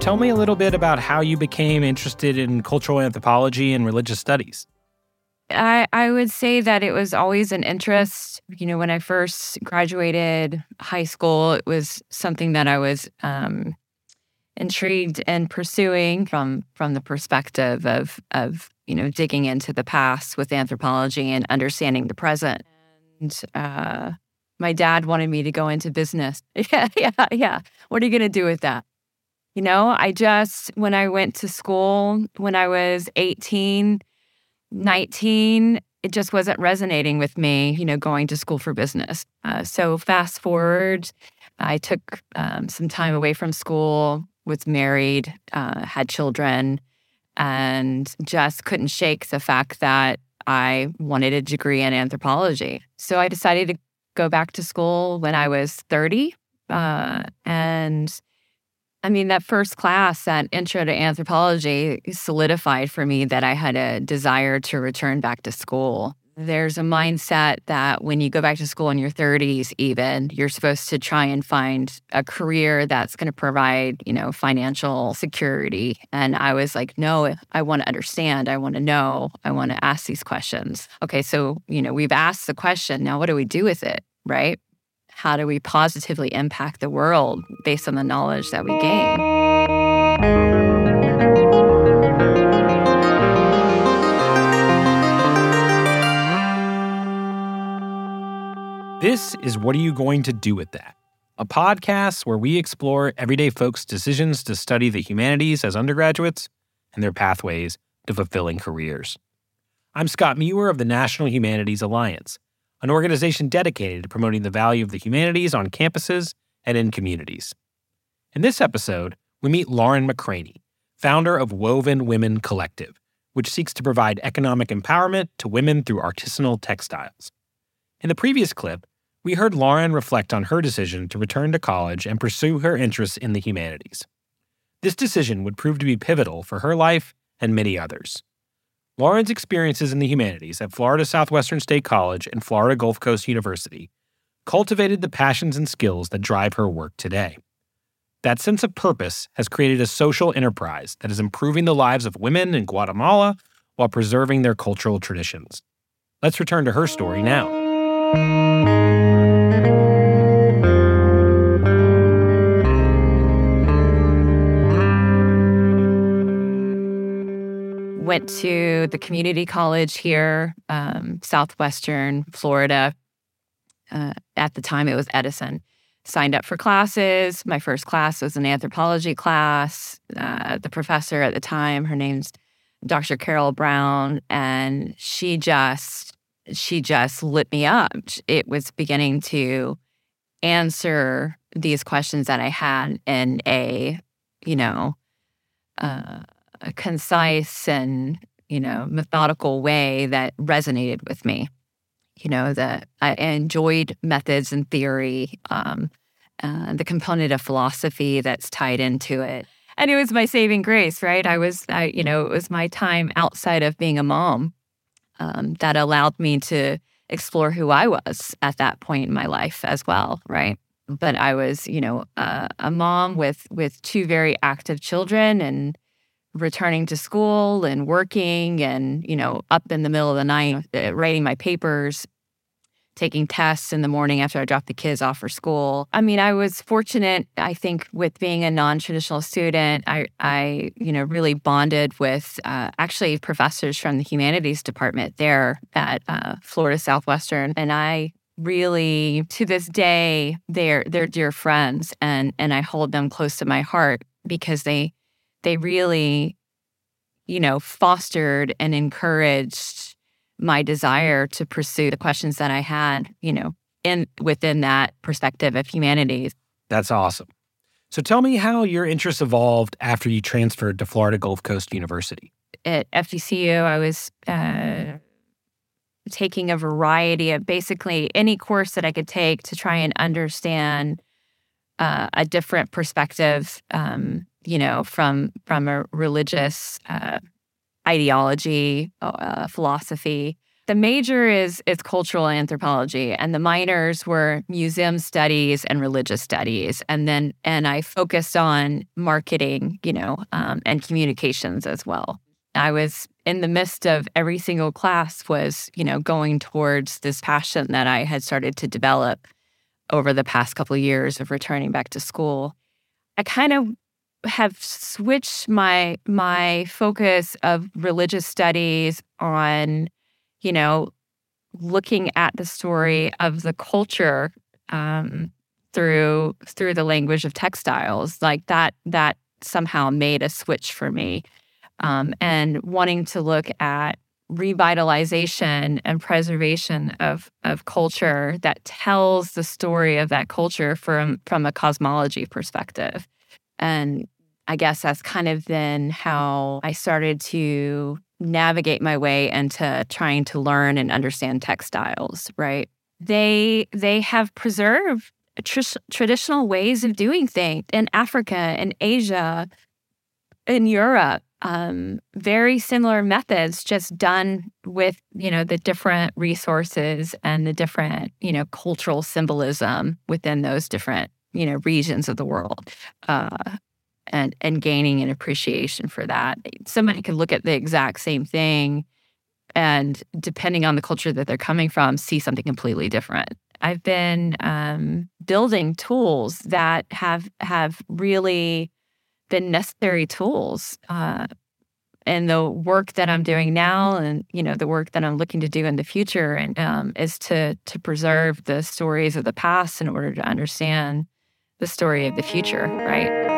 tell me a little bit about how you became interested in cultural anthropology and religious studies. I, I would say that it was always an interest. You know, when I first graduated high school, it was something that I was um, intrigued and pursuing from from the perspective of of you know digging into the past with anthropology and understanding the present. And uh, my dad wanted me to go into business. Yeah, yeah, yeah. What are you going to do with that? You know, I just when I went to school when I was 18, 19, it just wasn't resonating with me, you know, going to school for business. Uh, so fast forward, I took um, some time away from school, was married, uh, had children, and just couldn't shake the fact that I wanted a degree in anthropology. So I decided to go back to school when I was 30. Uh, and I mean, that first class, that intro to anthropology, solidified for me that I had a desire to return back to school. There's a mindset that when you go back to school in your 30s, even, you're supposed to try and find a career that's going to provide, you know, financial security. And I was like, no, I want to understand. I want to know. I want to ask these questions. Okay, so, you know, we've asked the question. Now, what do we do with it? Right? How do we positively impact the world based on the knowledge that we gain? This is What Are You Going to Do with That? A podcast where we explore everyday folks' decisions to study the humanities as undergraduates and their pathways to fulfilling careers. I'm Scott Muir of the National Humanities Alliance, an organization dedicated to promoting the value of the humanities on campuses and in communities. In this episode, we meet Lauren McCraney, founder of Woven Women Collective, which seeks to provide economic empowerment to women through artisanal textiles. In the previous clip, we heard Lauren reflect on her decision to return to college and pursue her interests in the humanities. This decision would prove to be pivotal for her life and many others. Lauren's experiences in the humanities at Florida Southwestern State College and Florida Gulf Coast University cultivated the passions and skills that drive her work today. That sense of purpose has created a social enterprise that is improving the lives of women in Guatemala while preserving their cultural traditions. Let's return to her story now. Went to the community college here, um, Southwestern Florida. Uh, at the time, it was Edison. Signed up for classes. My first class was an anthropology class. Uh, the professor at the time, her name's Dr. Carol Brown, and she just she just lit me up. It was beginning to answer these questions that I had in a, you know, uh, a concise and, you know, methodical way that resonated with me. You know, that I enjoyed methods and theory, um, uh, the component of philosophy that's tied into it. And it was my saving grace, right? I was, I, you know, it was my time outside of being a mom um, that allowed me to explore who I was at that point in my life as well, right? But I was, you know, uh, a mom with with two very active children and returning to school and working and you know up in the middle of the night uh, writing my papers taking tests in the morning after I dropped the kids off for school. I mean, I was fortunate, I think, with being a non-traditional student. I, I you know, really bonded with uh, actually professors from the humanities department there at uh, Florida Southwestern, and I really, to this day, they're they're dear friends, and and I hold them close to my heart because they they really, you know, fostered and encouraged my desire to pursue the questions that I had, you know, in within that perspective of humanities. That's awesome. So tell me how your interests evolved after you transferred to Florida Gulf Coast University. At FGCU, I was uh, taking a variety of basically any course that I could take to try and understand uh, a different perspective, um, you know, from from a religious uh, ideology, uh, philosophy. The major is is cultural anthropology and the minors were museum studies and religious studies. And then and i focused on marketing you know um, and communications as well. I was in the midst of every single class was you know going towards this passion that i had started to develop over the past couple of years of returning back to school. I kind of have switched my my focus of religious studies on you know, looking at the story of the culture um, through through the language of textiles, like that that somehow made a switch for me, um, and wanting to look at revitalization and preservation of of culture that tells the story of that culture from from a cosmology perspective and i guess that's kind of then how i started to navigate my way into trying to learn and understand textiles, right? They they have preserved tr- traditional ways of doing things in Africa and Asia, in Europe. Um, very similar methods, just done with you know the different resources and the different you know cultural symbolism within those different you know regions of the world. Uh, and and gaining an appreciation for that. Somebody could look at the exact same thing and depending on the culture that they're coming from, see something completely different. I've been um, building tools that have have really been necessary tools. Uh, and the work that I'm doing now, and you know the work that I'm looking to do in the future, and um, is to to preserve the stories of the past in order to understand the story of the future. Right.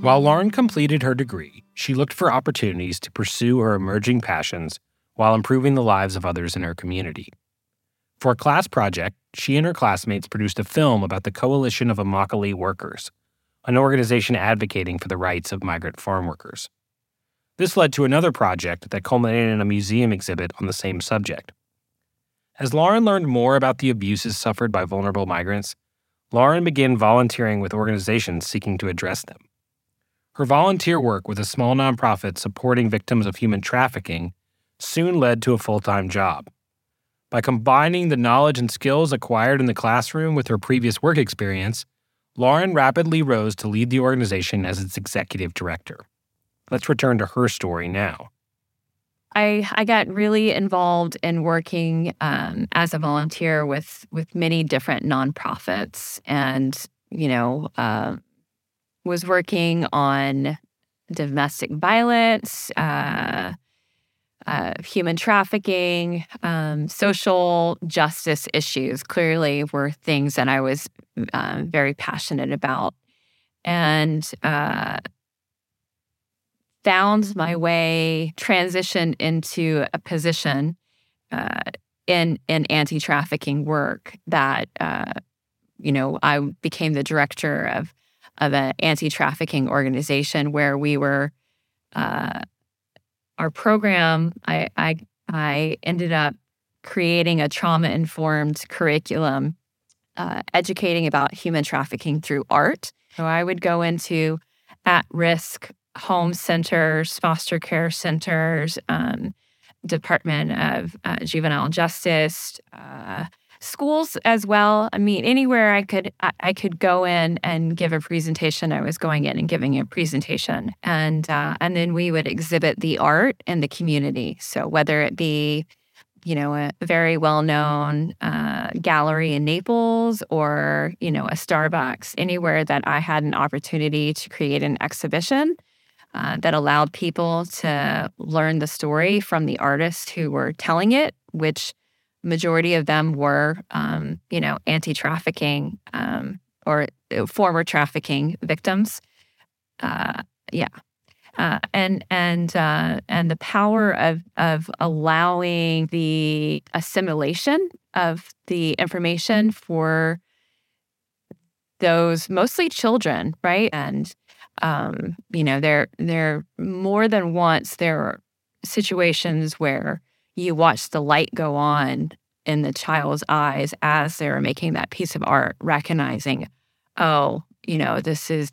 While Lauren completed her degree, she looked for opportunities to pursue her emerging passions while improving the lives of others in her community. For a class project, she and her classmates produced a film about the Coalition of Immokalee Workers, an organization advocating for the rights of migrant farm workers. This led to another project that culminated in a museum exhibit on the same subject. As Lauren learned more about the abuses suffered by vulnerable migrants, Lauren began volunteering with organizations seeking to address them. Her volunteer work with a small nonprofit supporting victims of human trafficking soon led to a full time job. By combining the knowledge and skills acquired in the classroom with her previous work experience, Lauren rapidly rose to lead the organization as its executive director. Let's return to her story now. I, I got really involved in working um, as a volunteer with with many different nonprofits, and you know, uh, was working on domestic violence, uh, uh, human trafficking, um, social justice issues. Clearly, were things that I was uh, very passionate about, and uh, found my way, transitioned into a position uh, in in anti trafficking work that. Uh, you know, I became the director of of an anti-trafficking organization where we were uh, our program I, I i ended up creating a trauma-informed curriculum uh, educating about human trafficking through art so i would go into at-risk home centers foster care centers um, department of uh, juvenile justice uh, schools as well. I mean, anywhere I could I, I, could go in and give a presentation. I was going in and giving a presentation, and uh, and then we would exhibit the art in the community. So whether it be you know a very well known uh, gallery in Naples or you know a Starbucks, anywhere that I had an opportunity to create an exhibition. Uh, that allowed people to learn the story from the artists who were telling it, which majority of them were, um, you know, anti-trafficking um, or uh, former trafficking victims. Uh, yeah, uh, and and uh, and the power of of allowing the assimilation of the information for those mostly children, right? And um, you know, there there more than once there are situations where you watch the light go on in the child's eyes as they're making that piece of art, recognizing, oh, you know, this is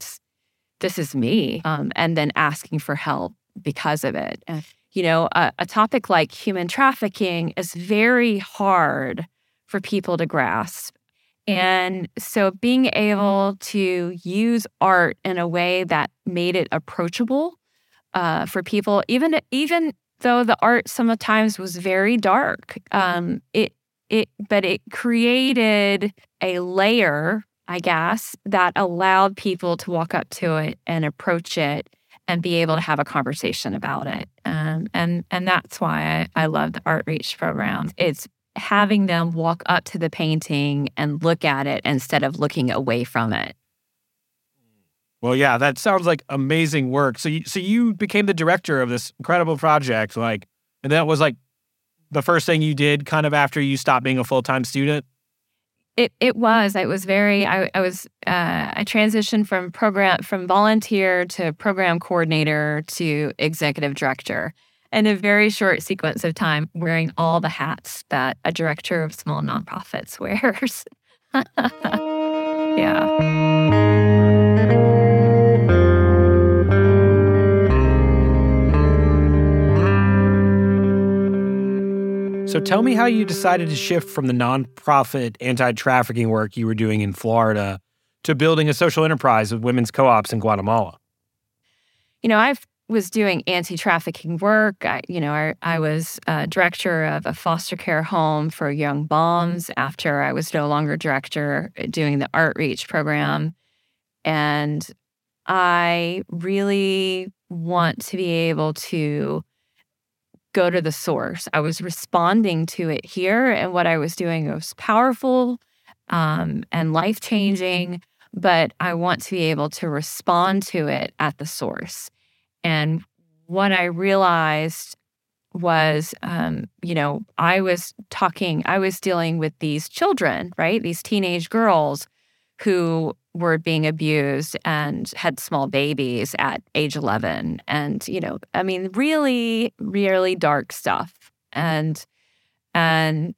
this is me, um, and then asking for help because of it. You know, a, a topic like human trafficking is very hard for people to grasp. And so being able to use art in a way that made it approachable uh, for people, even even though the art sometimes was very dark, um, it it but it created a layer, I guess, that allowed people to walk up to it and approach it and be able to have a conversation about it. Um, and and that's why I, I love the Art Reach program. It's having them walk up to the painting and look at it instead of looking away from it. Well, yeah, that sounds like amazing work. So, you, so you became the director of this incredible project, like, and that was like the first thing you did, kind of after you stopped being a full time student. It it was. I was very. I, I was. Uh, I transitioned from program from volunteer to program coordinator to executive director, in a very short sequence of time, wearing all the hats that a director of small nonprofits wears. yeah. So tell me how you decided to shift from the nonprofit anti trafficking work you were doing in Florida to building a social enterprise with women's co ops in Guatemala. You know, I was doing anti trafficking work. I, you know, I, I was director of a foster care home for young moms after I was no longer director uh, doing the Art Reach program. And I really want to be able to go to the source. I was responding to it here, and what I was doing was powerful um, and life changing. But I want to be able to respond to it at the source. And what I realized was, um, you know, I was talking, I was dealing with these children, right? These teenage girls who were being abused and had small babies at age 11 and you know i mean really really dark stuff. And and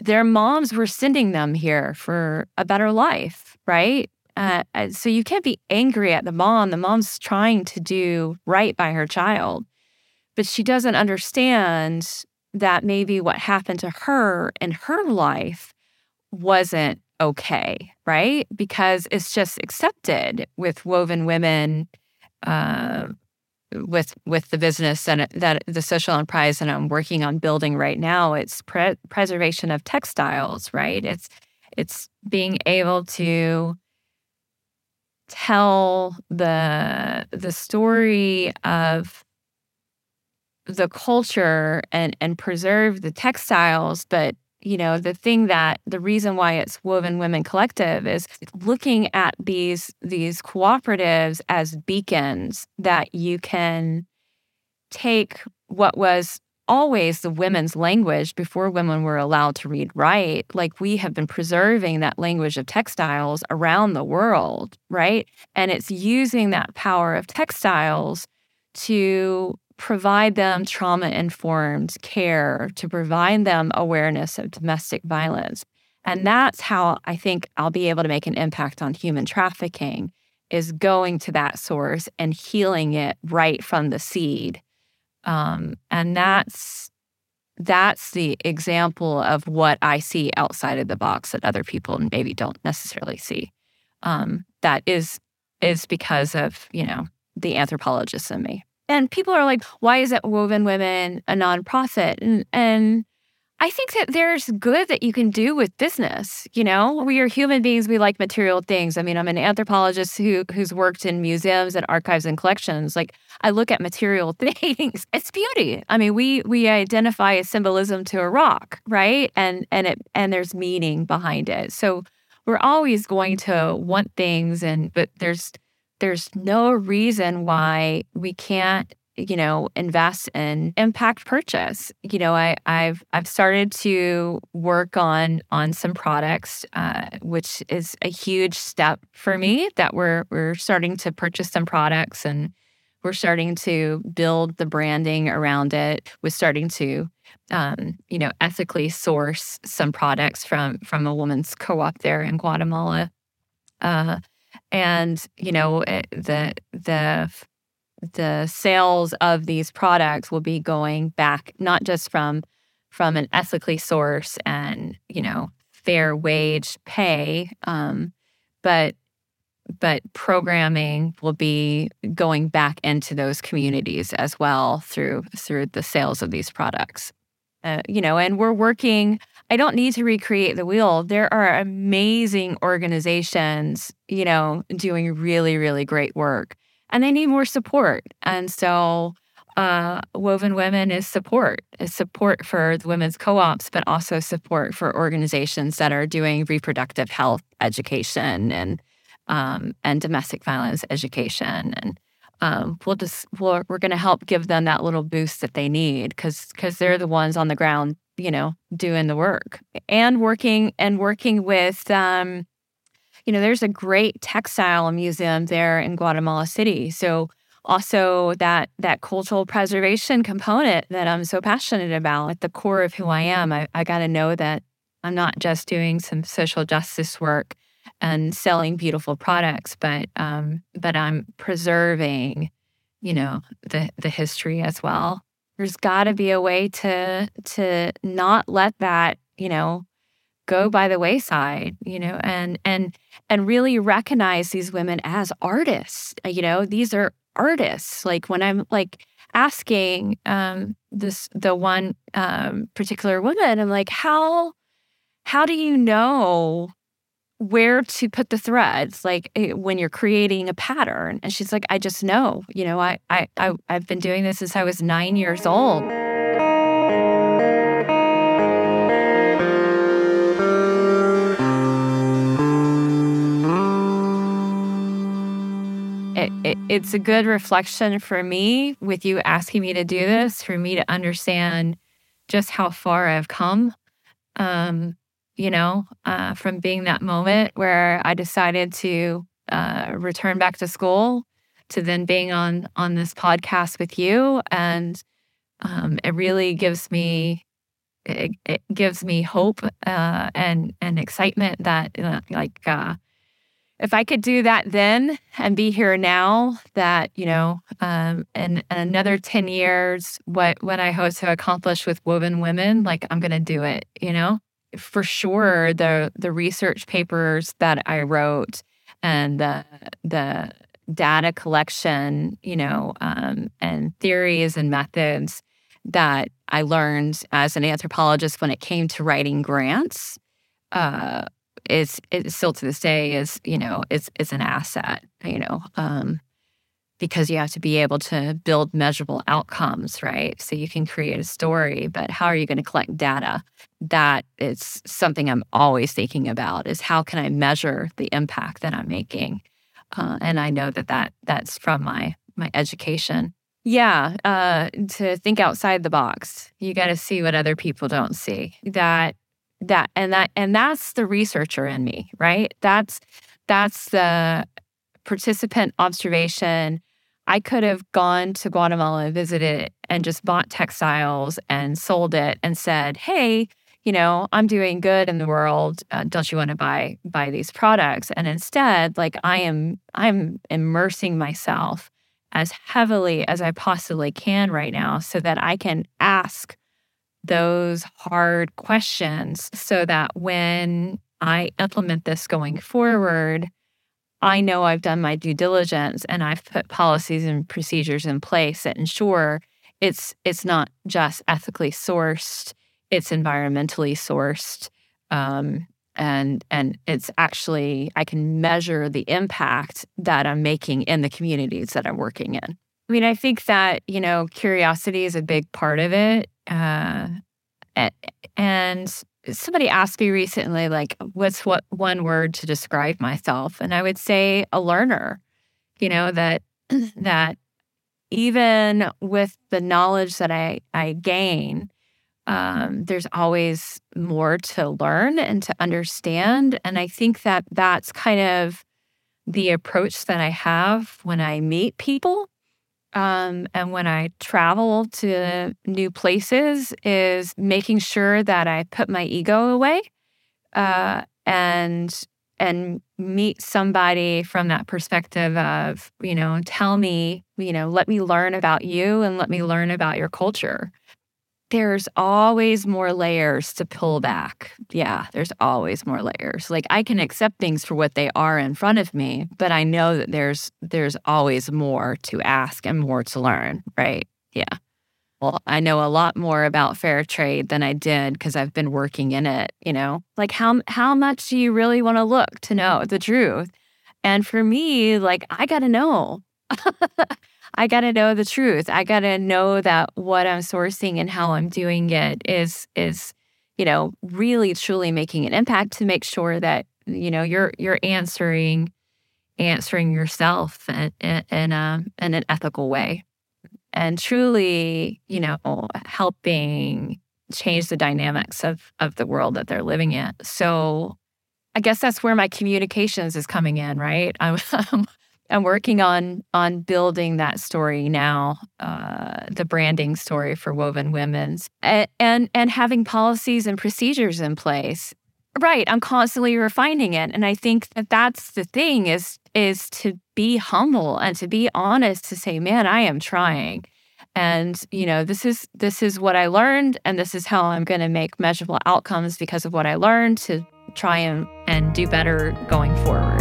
their moms were sending them here for a better life right uh, so you can't be angry at the mom the mom's trying to do right by her child but she doesn't understand that maybe what happened to her in her life wasn't okay, right? Because it's just accepted with woven women, uh, with with the business and that the social enterprise that I'm working on building right now. It's pre- preservation of textiles, right? It's it's being able to tell the the story of the culture and and preserve the textiles but you know, the thing that the reason why it's Woven Women Collective is looking at these these cooperatives as beacons that you can take what was always the women's language before women were allowed to read write like we have been preserving that language of textiles around the world right and it's using that power of textiles to provide them trauma informed care, to provide them awareness of domestic violence. And that's how I think I'll be able to make an impact on human trafficking is going to that source and healing it right from the seed. Um, and that's that's the example of what I see outside of the box that other people maybe don't necessarily see. Um, that is is because of you know the anthropologist in me. And people are like, why is it Woven Women a nonprofit? And, and I think that there's good that you can do with business. You know, we are human beings. We like material things. I mean, I'm an anthropologist who who's worked in museums and archives and collections. Like, I look at material things. It's beauty. I mean, we we identify a symbolism to a rock, right? And and it and there's meaning behind it. So we're always going to mm-hmm. want things, and but there's there's no reason why we can't you know invest in impact purchase. You know i i've i've started to work on on some products uh, which is a huge step for me that we're we're starting to purchase some products and we're starting to build the branding around it. We're starting to um, you know ethically source some products from from a woman's co-op there in guatemala. Uh, and you know it, the the the sales of these products will be going back not just from from an ethically source and you know fair wage pay um, but but programming will be going back into those communities as well through through the sales of these products. Uh, you know and we're working i don't need to recreate the wheel. There are amazing organizations you know doing really really great work and they need more support. And so uh, woven women is support is support for the women's co-ops but also support for organizations that are doing reproductive health education and um, and domestic violence education. And um, we'll just we're, we're going to help give them that little boost that they need because because they're the ones on the ground you know doing the work and working and working with um, you know there's a great textile museum there in guatemala city so also that that cultural preservation component that i'm so passionate about at the core of who i am i, I got to know that i'm not just doing some social justice work and selling beautiful products, but um, but I'm preserving, you know, the the history as well. There's got to be a way to to not let that, you know, go by the wayside, you know, and and and really recognize these women as artists. You know, these are artists. Like when I'm like asking um, this the one um, particular woman, I'm like, how how do you know where to put the threads? Like eh, when you're creating a pattern. And she's like i just know. You know i i, I i've been doing this since i was nine years old It, it, it's a good reflection for me with you asking me to do this for me to understand just how far I've come. Um, you know, uh, from being that moment where I decided to uh, return back to school to then being on on this podcast with you, and um, it really gives me it, it gives me hope uh, and and excitement that uh, like uh, if I could do that then and be here now, that you know, um, in, in another ten years, what what I hope to accomplish with Woven Women, like I'm gonna do it, you know? For sure the the research papers that I wrote and the the data collection, you know, um, and theories and methods that I learned as an anthropologist when it came to writing grants uh, is is still to this day is you know it's it's an asset, you know. Um, because you have to be able to build measurable outcomes, right? So you can create a story, but how are you going to collect data? That is something I'm always thinking about is how can I measure the impact that I'm making? Uh, and I know that, that that's from my my education. Yeah, uh, to think outside the box. You got to see what other people don't see. That that and that and that's the researcher in me, right? That's that's the participant observation, I could have gone to Guatemala and visited and just bought textiles and sold it and said, "Hey, you know, I'm doing good in the world. Uh, don't you want to buy buy these products?" And instead, like I am, I'm immersing myself as heavily as I possibly can right now, so that I can ask those hard questions, so that when I implement this going forward, I know I've done my due diligence and I've put policies and procedures in place that ensure it's it's not just ethically sourced, it's environmentally sourced, um, and and it's actually I can measure the impact that I'm making in the communities that I'm working in. I mean, I think that you know curiosity is a big part of it, uh, and somebody asked me recently, like, what's what one word to describe myself? And I would say a learner, you know, that that even with the knowledge that I, I gain, um, there's always more to learn and to understand. And I think that that's kind of the approach that I have when I meet people um, and when I travel to new places is making sure that I put my ego away uh, and and meet somebody from that perspective of, you know, tell me, you know, let me learn about you and let me learn about your culture. There's always more layers to pull back. Yeah, there's always more layers. Like I can accept things for what they are in front of me, but I know that there's there's always more to ask and more to learn, right? Yeah. Well, I know a lot more about fair trade than I did because I've been working in it, you know. Like how how much do you really want to look to know the truth? And for me, like I got to know. I got to know the truth. I got to know that what I'm sourcing and how I'm doing it is is you know, really truly making an impact to make sure that you know you're you're answering answering yourself in, in, in, a, in an ethical way and truly, you know, helping change the dynamics of of the world that they're living in. So I guess that's where my communications is coming in, right? I'm I'm working on on building that story now, uh, the branding story for Woven Women's, and, and and having policies and procedures in place. Right, I'm constantly refining it, and I think that that's the thing is is to be humble and to be honest to say, man, I am trying. And you know, this is this is what I learned and this is how I'm going to make measurable outcomes because of what I learned to try and, and do better going forward.